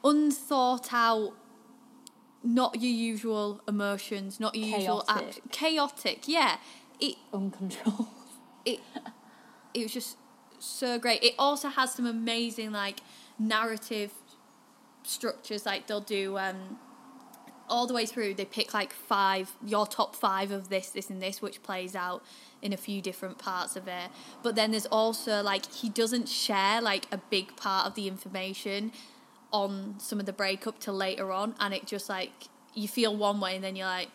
unthought out, not your usual emotions, not your usual Chaotic. act, chaotic. Yeah, it Uncontrolled. [laughs] it it was just so great. It also has some amazing like narrative structures. Like they'll do um, all the way through. They pick like five your top five of this, this, and this, which plays out in a few different parts of it. But then there's also like he doesn't share like a big part of the information on some of the breakup till later on, and it just like you feel one way, and then you're like,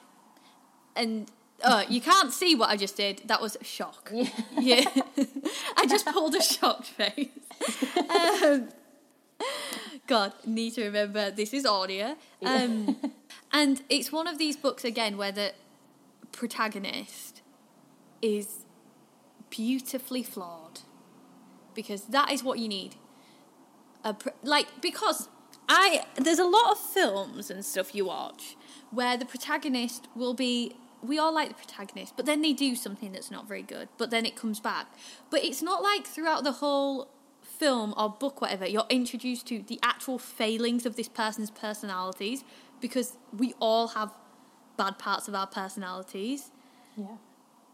and. Oh, you can't see what I just did. That was a shock. Yeah. [laughs] Yeah. I just pulled a shocked face. Um, God, need to remember this is audio. Um, and it's one of these books, again, where the protagonist is beautifully flawed. Because that is what you need. A pr- like, because I, there's a lot of films and stuff you watch where the protagonist will be we all like the protagonist, but then they do something that's not very good, but then it comes back. But it's not like throughout the whole film or book, whatever, you're introduced to the actual failings of this person's personalities because we all have bad parts of our personalities Yeah.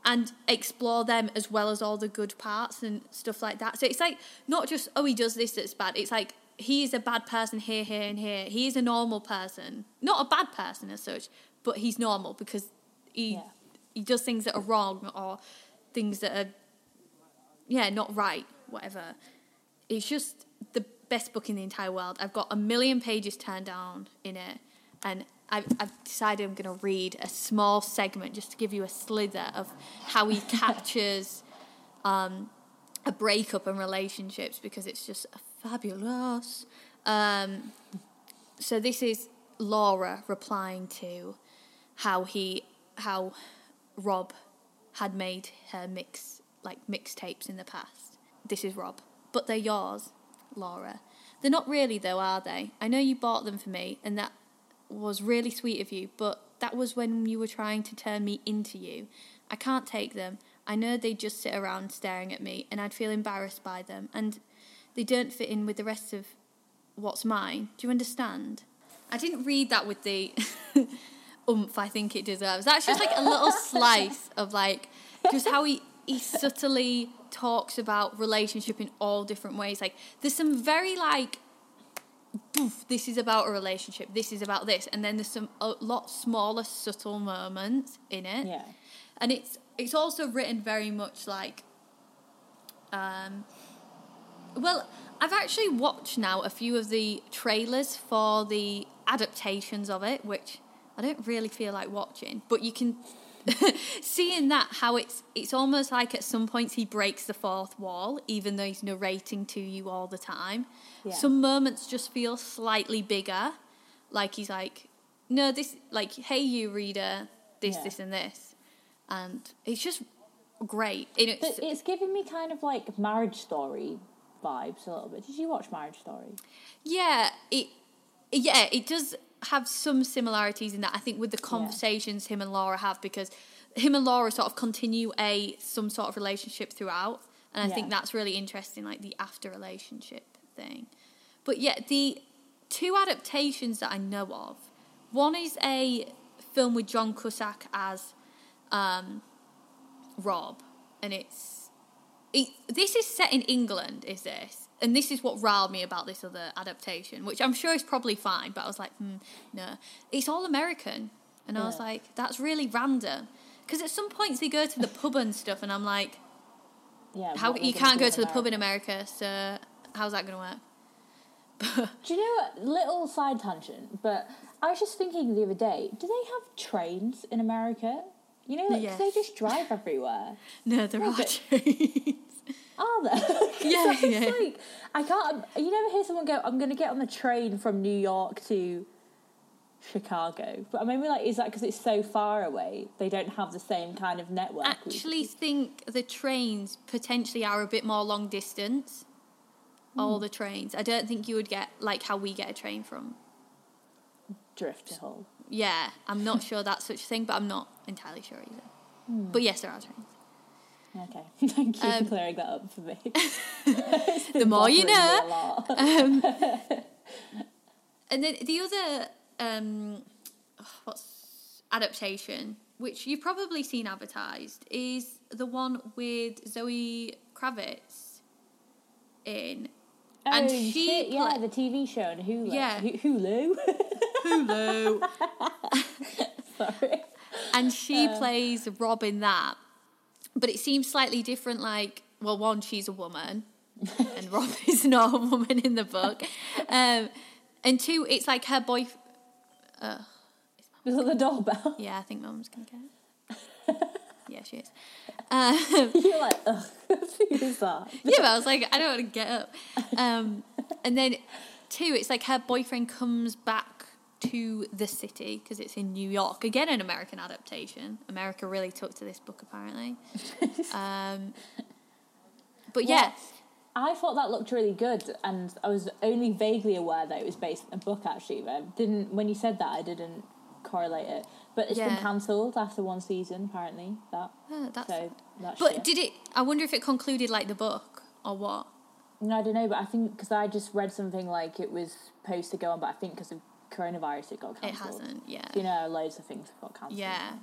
and explore them as well as all the good parts and stuff like that. So it's like not just oh he does this that's bad. It's like he is a bad person here, here, and here. He is a normal person, not a bad person as such, but he's normal because he Yeah. he does things that are wrong or things that are yeah not right, whatever. It's just the best book in the entire world. I've got a million pages turned down in it, and I've, I've decided I'm going to read a small segment just to give you a slither of how he [laughs] captures um, a breakup and relationships because it's just fabulous. Um, so this is Laura replying to how he how Rob had made her mix like mixtapes in the past. This is Rob, but they're yours, Laura. They're not really though, are they? I know you bought them for me, and that was really sweet of you, but that was when you were trying to turn me into you. I can't take them. I know they'd just sit around staring at me, and I'd feel embarrassed by them, and they don't fit in with the rest of what's mine. Do you understand? I didn't read that with the [laughs] oomph I think it deserves. That's just like a little [laughs] slice of like just how he he subtly talks about relationship in all different ways. Like there's some very like "Poof, this is about a relationship, this is about this, and then there's some a lot smaller subtle moments in it. Yeah. And it's it's also written very much like um well, I've actually watched now a few of the trailers for the adaptations of it, which I don't really feel like watching, but you can [laughs] see in that how it's it's almost like at some points he breaks the fourth wall, even though he's narrating to you all the time. Yeah. Some moments just feel slightly bigger, like he's like, no, this like, hey, you reader, this, Yeah. this, and this, and it's just great. And it's, But it's giving me kind of like marriage story vibes a little bit. Did you watch Marriage Story? Yeah, it yeah, it does have some similarities in that I think with the conversations him and Laura have because him and Laura sort of continue a some sort of relationship throughout and I think that's really interesting like the after relationship thing. But yeah, the two adaptations that I know of. One is a film with John Cusack as um, Rob and it's it, this is set in England, is this? And this is what riled me about this other adaptation, which I'm sure is probably fine, but I was like, hmm, no, it's all American, and I was like, that's really random. Because at some points they go to the pub and stuff, and I'm like, Yeah. how you can't go to the pub in America. So how's that going to work? [laughs] Do you know what? Little side tangent, but I was just thinking the other day. Do they have trains in America? You know, like, Yes. they just drive everywhere. [laughs] No, there are trains. Are there? [laughs] Yeah, I was yeah. Like, I can't. You never hear someone go, "I'm going to get on the train from New York to Chicago," but I maybe like, is that because it's so far away? They don't have the same kind of network. we- actually think the trains potentially are a bit more long distance. All hmm. the trains. I don't think you would get like how we get a train from. drift to Hull. Yeah, I'm not sure that's such a thing, but I'm not entirely sure either. Hmm. But yes, there are trains. Okay, [laughs] thank you Um, for clearing that up for me. [laughs] The more you know. lot. [laughs] And then the other um, oh, what's adaptation, which you've probably seen advertised, is the one with Zoe Kravitz in. And oh, she shit, yeah, pla- the TV show on Hulu. Yeah. Hu- Hulu. Hulu. Sorry. and she plays Rob in that. But it seems slightly different. Like, well, one, she's a woman, and Rob [laughs] is not a woman in the book. Um, and two, it's like her boy. Was it the doorbell? Yeah, I think Mum's gonna get it. [laughs] yeah, she is. Um, [laughs] You're like, ugh, who is that? yeah, but I was like, I don't want to get up. Um, and then two, it's like her boyfriend comes back to the city because it's in New York. Again, an American adaptation. America really took to this book apparently. [laughs] Um, but yeah, I thought that looked really good, and I was only vaguely aware that it was based on a book. Actually, but I didn't. When you said that, I didn't correlate it. But it's been cancelled after one season, apparently. That Oh, that's. so that's. but shit. did it? I wonder if it concluded like the book or what. no, I don't know. But I think because I just read something like it was supposed to go on, but I think because of coronavirus, it got cancelled. It hasn't. Yeah. You know, loads of things got cancelled. Yeah,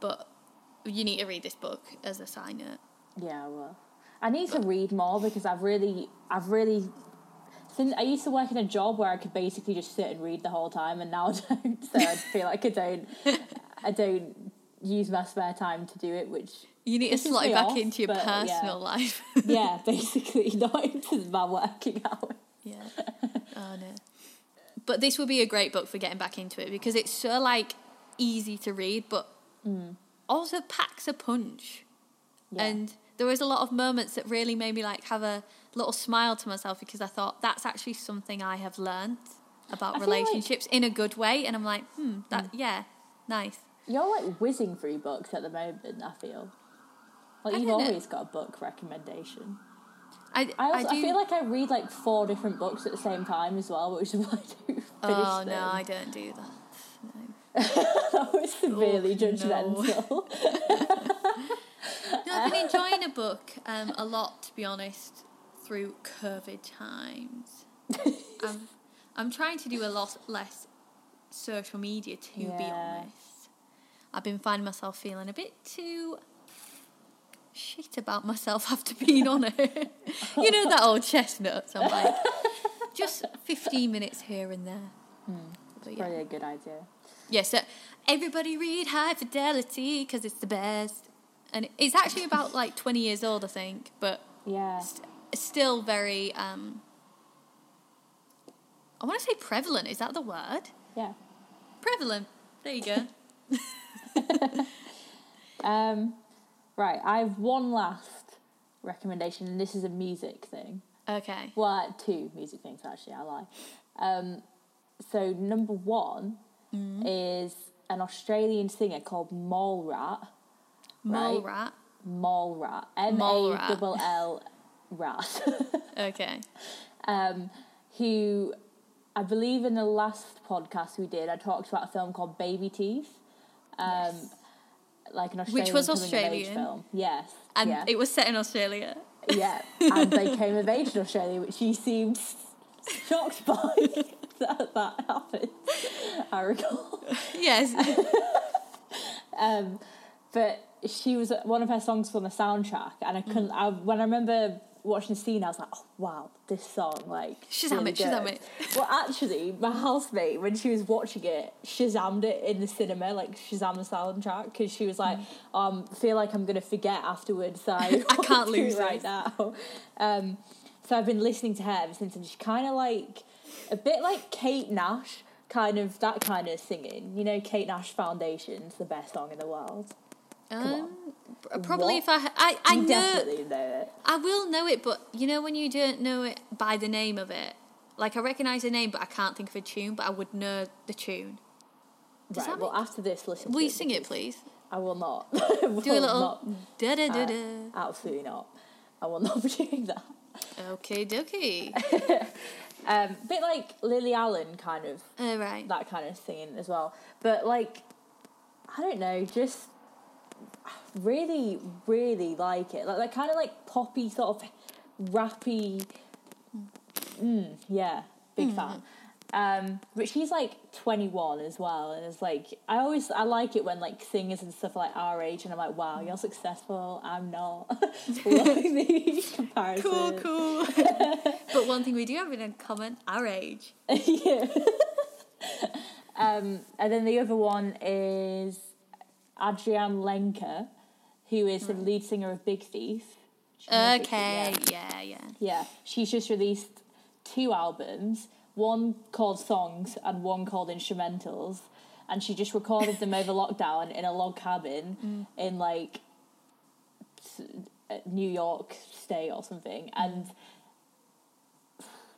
but you need to read this book as a sign note. Yeah, well, I need to read more because I've really, I've really. Since I used to work in a job where I could basically just sit and read the whole time, and now [laughs] I don't. So I feel like I don't, [laughs] I don't use my spare time to do it. Which, You need to slot it back off, into your but, yeah. personal life. yeah, [laughs] basically not into my working hours. yeah. Oh no. But this would be a great book for getting back into it because it's so like easy to read, but also packs a punch. Yeah. And there was a lot of moments that really made me like have a little smile to myself because I thought that's actually something I have learned about I feel like- relationships in a good way. And I'm like, hmm, that yeah, nice. You're like whizzing through books at the moment. I feel like I you've don't know. always got a book recommendation. I I also I, do. feel like I read like four different books at the same time as well, which is [laughs] why I do finish oh them. no, I don't do that. [laughs] No. that was severely Oh, judgmental. No, I've been [laughs] enjoying a book um, a lot, to be honest, through COVID times. I'm, I'm trying to do a lot less social media, to be honest. I've been finding myself feeling a bit too shit about myself [laughs] after being on it. [laughs] you know that old chestnuts. I'm like, [laughs] just 15 minutes here and there. But yeah. Probably a good idea. Yeah, so everybody read High Fidelity because it's the best. And it's actually about like 20 years old, I think, but Yeah. st- still very, um, I want to say prevalent. Is that the word? Yeah. Prevalent. There you go. Um, right, I have one last recommendation, and this is a music thing. okay. Well, two music things actually. I lie. Um, so number one Mm-hmm. is an Australian singer called Mall Rat. Mole rat. Mall Rat. M Mole Rat. double L Rat. [laughs] Okay. um, who I believe in the last podcast we did, I talked about a film called Baby Teeth. Um, Like an Australian was of age Australian. film. Yes. And yeah. it was set in Australia. yeah. And they came of age in Australia, which she seemed shocked by [laughs] that that happened. I recall. Yes. [laughs] Um, but she was one of her songs was on the soundtrack, and I couldn't. I, when I remember watching the scene, I was like, oh wow, this song like Shazam really it, Shazam good. it. [laughs] Well, actually, my housemate when she was watching it, Shazammed it in the cinema, like Shazam the soundtrack, because she was like, um, feel like I'm gonna forget afterwards. So [laughs] I, Mm. I [laughs] can't lose it right now. Um, so I've been listening to her ever since, and she's kind of like a bit like Kate Nash, kind of that kind of singing. You know, Kate Nash Foundation's the best song in the world. Um, probably What? if I, I, I you know, definitely know it. I will know it, but you know when you don't know it by the name of it, like I recognise the name, but I can't think of a tune, but I would know the tune. Does right. Well, after this, listen. Will you sing it, please? I will not. [laughs] Do a little da da da Uh, da. Absolutely not. I will not [laughs] be doing that. Okay, dokie. [laughs] Um, bit like Lily Allen, kind of All right. that kind of singing as well. But like, I don't know, just really, really like it. Like that kind of like poppy sort of rappy. Mm, yeah, big fan. Um, but she's like 21 as well, and it's like I always I like it when like singers and stuff are like our age, and I'm like, wow, you're successful. I'm not. [laughs] Love the [laughs] comparison. Cool, cool. [laughs] but one thing we do have in common, our age. yeah. um, and then the other one is Adrianne Lenker, who is the lead singer of Big Thief. Know Big Thief? Okay, Yeah. yeah, yeah. Yeah, she's just released two albums, one called Songs and one called Instrumentals, and she just recorded them over [laughs] lockdown in a log cabin in like uh, New York State or something, and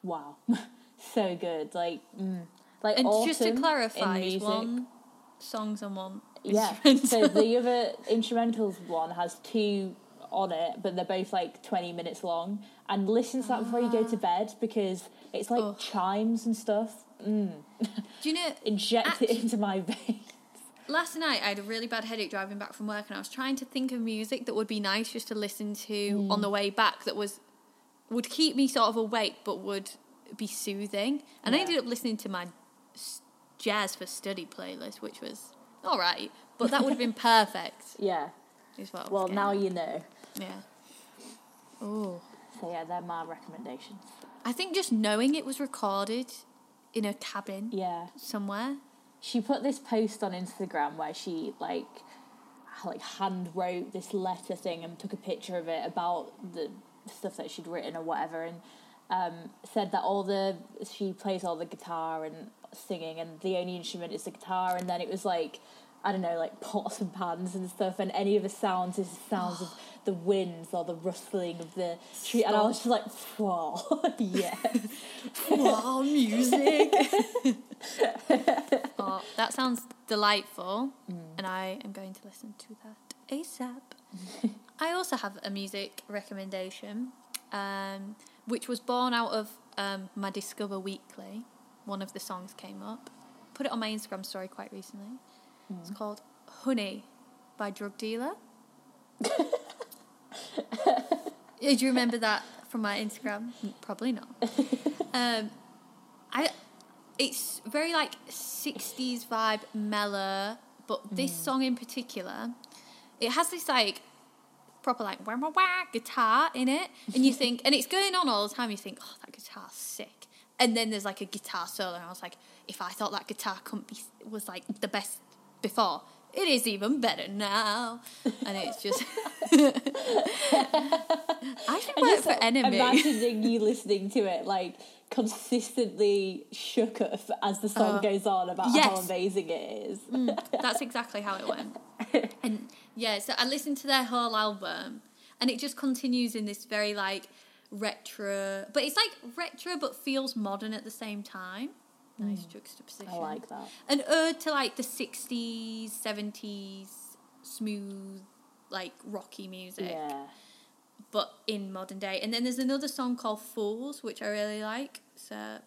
wow, [laughs] so good. Like, mm, like And just to clarify, one songs and one Yeah. [laughs] So the other instrumentals one has two on it, but they're both like 20 minutes long. And listen to that before you go to bed because it's like Ugh. chimes and stuff. Mm. Do you know, [laughs] Inject it into my [laughs] veins. last night I had a really bad headache driving back from work and I was trying to think of music that would be nice just to listen to on the way back that was would keep me sort of awake but would be soothing. And I ended up listening to my jazz for study playlist, which was all right, but that would have been perfect. [laughs] Yeah. Is what Well, now at. you know. yeah. Oh, So yeah, they're my recommendations. I think just knowing it was recorded in a cabin Yeah. somewhere. She put this post on Instagram where she like like hand wrote this letter thing and took a picture of it about the stuff that she'd written or whatever and um, said that all the she plays all the guitar and singing and the only instrument is the guitar and then it was like I don't know like pots and pans and stuff and any of the sounds is the sounds of [gasps] the winds or the rustling of the tree and I was just like whoa [laughs] yeah wow, music. [laughs] oh, that sounds delightful, and I am going to listen to that ASAP. I also have a music recommendation, um, which was born out of um, my Discover Weekly. One of the songs came up. Put it on my Instagram story quite recently. It's called Honey by Drug Dealer. [laughs] Do you remember that from my Instagram? Probably not. [laughs] um, I, it's very like '60s vibe, mellow, but this song in particular, it has this like proper like wah wah wah guitar in it, and you think, and it's going on all the time. You think, oh, that guitar's sick, and then there's like a guitar solo, and I was like, if I thought that guitar be was like the best before. It is even better now, and it's just. [laughs] I should work for Enemy. Imagining you listening to it like consistently shook up as the song Uh, goes on about how amazing it is. That's exactly how it went. [laughs] and yeah, so I listened to their whole album, and it just continues in this very like retro, but it's like retro but feels modern at the same time. Nice juxtaposition. I like that. An ode to like the sixties, seventies, smooth, like rocky music, Yeah. but in modern day. And then there's another song called Fools, which I really like. So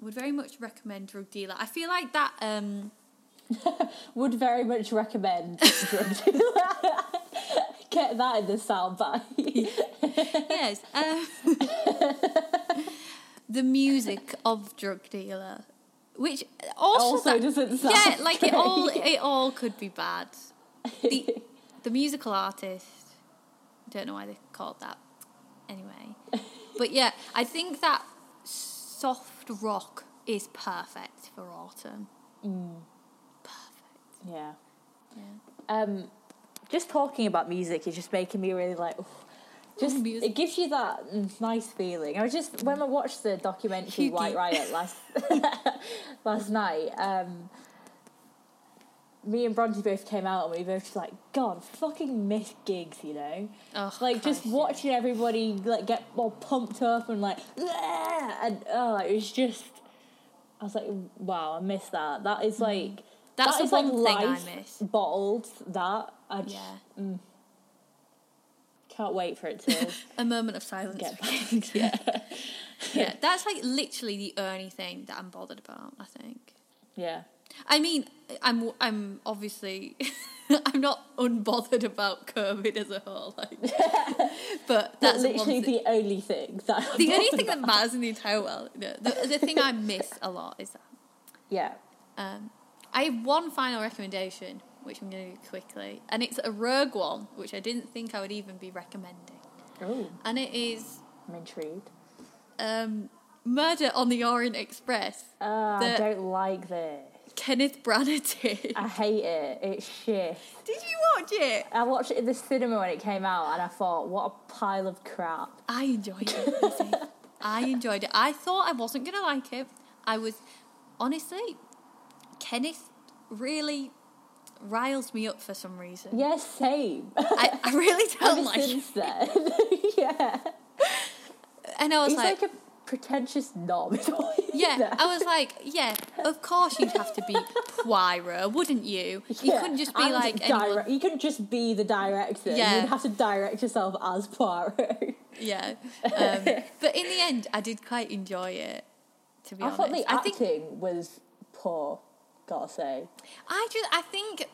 would very much recommend Drug Dealer. I feel like that. um [laughs] Would very much recommend [laughs] Drug Dealer. Get that in the soundbite. [laughs] yes. Um, the music of Drug Dealer, which also, Also that- doesn't sound yeah, like it all it all could be bad. The the musical artist, don't know why they called that. anyway. but yeah, I think that soft rock is perfect for autumn. Perfect. Yeah. Yeah. Um, just talking about music is just making me really like. oof. Just music. it gives you that mm, nice feeling. I was just when I watched the documentary. White Riot [laughs] last [laughs] last night. Um, me and Bronte both came out and we both just like, God, fucking miss gigs, you know. Oh, like just Christ, yeah. watching everybody like get all pumped up and like, "Yeah," and oh, it was just. I was like, wow, I miss that. That is like. Mm. That's that the is like one thing I life miss. Bottled that. I just Yeah. can't wait for it to [laughs] A moment of silence. get back. [laughs] yeah. yeah, that's like literally the only thing that I'm bothered about. I think. Yeah. I mean, I'm I'm obviously [laughs] I'm not unbothered about COVID as a whole, like, but That's one literally the only thing that I'm the only thing that matters in the entire world. No, the, the thing I miss a lot is that. Yeah. Um, I have one final recommendation, which I'm going to do quickly, and it's a rogue one, which I didn't think I would even be recommending, Oh, and it is I'm intrigued. um, Murder on the Orient Express. Uh, I don't like this. Kenneth Branagh did. I hate it. It's shit. Did you watch it? I watched it in the cinema when it came out and I thought, what a pile of crap. I enjoyed it. [laughs] I enjoyed it. I thought I wasn't going to like it. I was, honestly, Kenneth really riles me up for some reason. Yeah, same. I, I really [laughs] don't Ever like it. since then. [laughs] yeah. And I was He's like, like, a pretentious knob. is all he is yeah. I was like, yeah, of course you'd have to be Poirot, wouldn't you? You Yeah, couldn't just be like anyone. You couldn't just be the director. Yeah. You'd have to direct yourself as Poirot. Yeah. Um, [laughs] but in the end, I did quite enjoy it, to be honest. I honest. thought the I acting think was poor. Gotta say. I just I think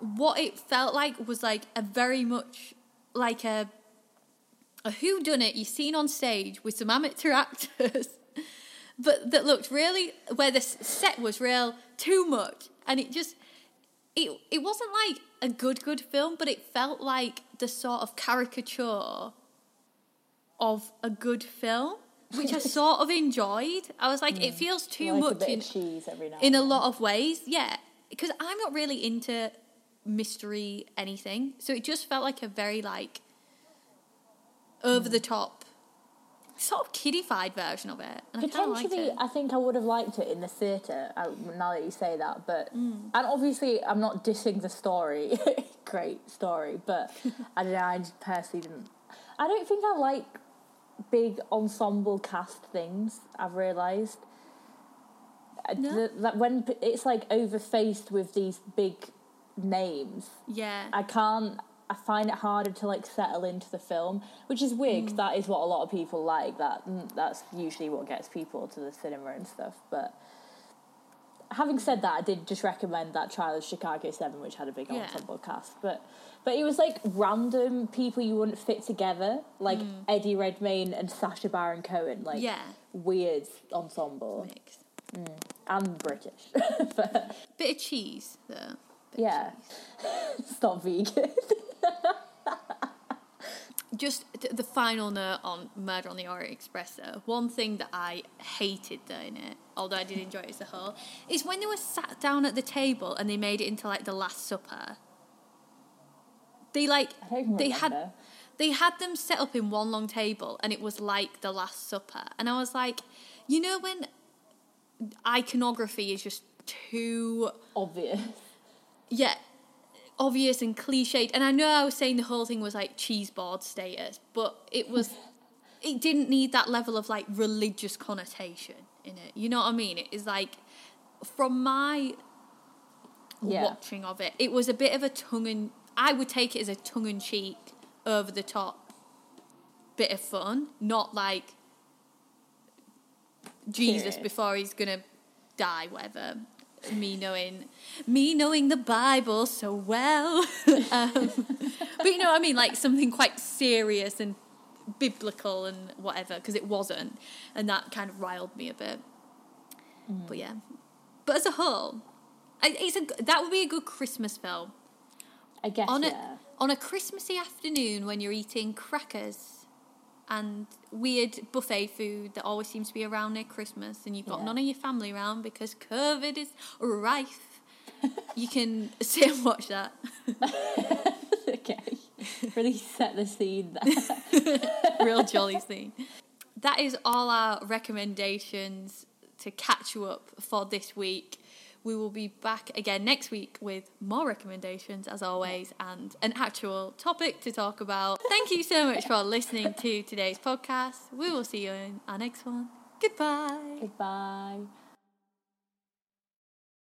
what it felt like was like a very much like a a who done it you've seen on stage with some amateur [laughs] actors but that looked really where the set was real too much and it just it it wasn't like a good good film but it felt like the sort of caricature of a good film which I sort of enjoyed I was like it feels too like a much bit in, of cheese every now in a lot of ways, yeah. Because I'm not really into mystery anything, so it just felt like a very like over the top, sort of kiddified version of it, and I Potentially, it. I think I would have liked it in the theatre. uh, Now that you say that, but Mm. and obviously, I'm not dissing the story. [laughs] Great story, but [laughs] I don't know. I just personally didn't. I don't think I like big ensemble cast things. I've realised No? the- that when it's like overfaced with these big names, Yeah, I can't. I find it harder to like settle into the film, which is weird. Mm. 'cause that is what a lot of people like. That mm, that's usually what gets people to the cinema and stuff. But having said that, I did just recommend that Trial of Chicago Seven, which had a big Yeah. ensemble cast. But but it was like random people you wouldn't fit together, like Eddie Redmayne and Sacha Baron Cohen, like Mm. yeah, weird ensemble mix. and British. but [laughs] Bit of cheese though. Bit yeah, cheese. [laughs] not vegan. [laughs] Just the final note on Murder on the Orient Express, though. One thing that I hated though in it, although I did enjoy it as a whole, is when they were sat down at the table and they made it into like the Last Supper. They like I don't even they had they had them set up in one long table and it was like the Last Supper, and I was like, you know when iconography is just too Obvious. yeah, obvious and cliched. And I know I was saying the whole thing was like cheese board status, but it was, [laughs] it didn't need that level of like religious connotation in it. You know what I mean? It is like, from my Yeah. watching of it, it was a bit of a tongue and I would take it as a tongue in cheek, over the top bit of fun, not like Jesus Serious. before he's gonna die, whatever. Me knowing, me knowing the Bible so well, [laughs] um, but you know what I mean, like something quite serious and biblical and whatever, because it wasn't, and that kind of riled me a bit. But yeah, but as a whole, it's a that would be a good Christmas film I guess on yeah. a on a Christmassy afternoon when you're eating crackers and weird buffet food that always seems to be around near Christmas, and you've got Yeah. none of your family around because COVID is rife, you can [laughs] sit and watch that. [laughs] okay. Really set the scene there. [laughs] Real jolly scene. That is all our recommendations to catch you up for this week. We will be back again next week with more recommendations, as always, and an actual topic to talk about. Thank you so much for listening to today's podcast. We will see you in our next one. Goodbye. Goodbye.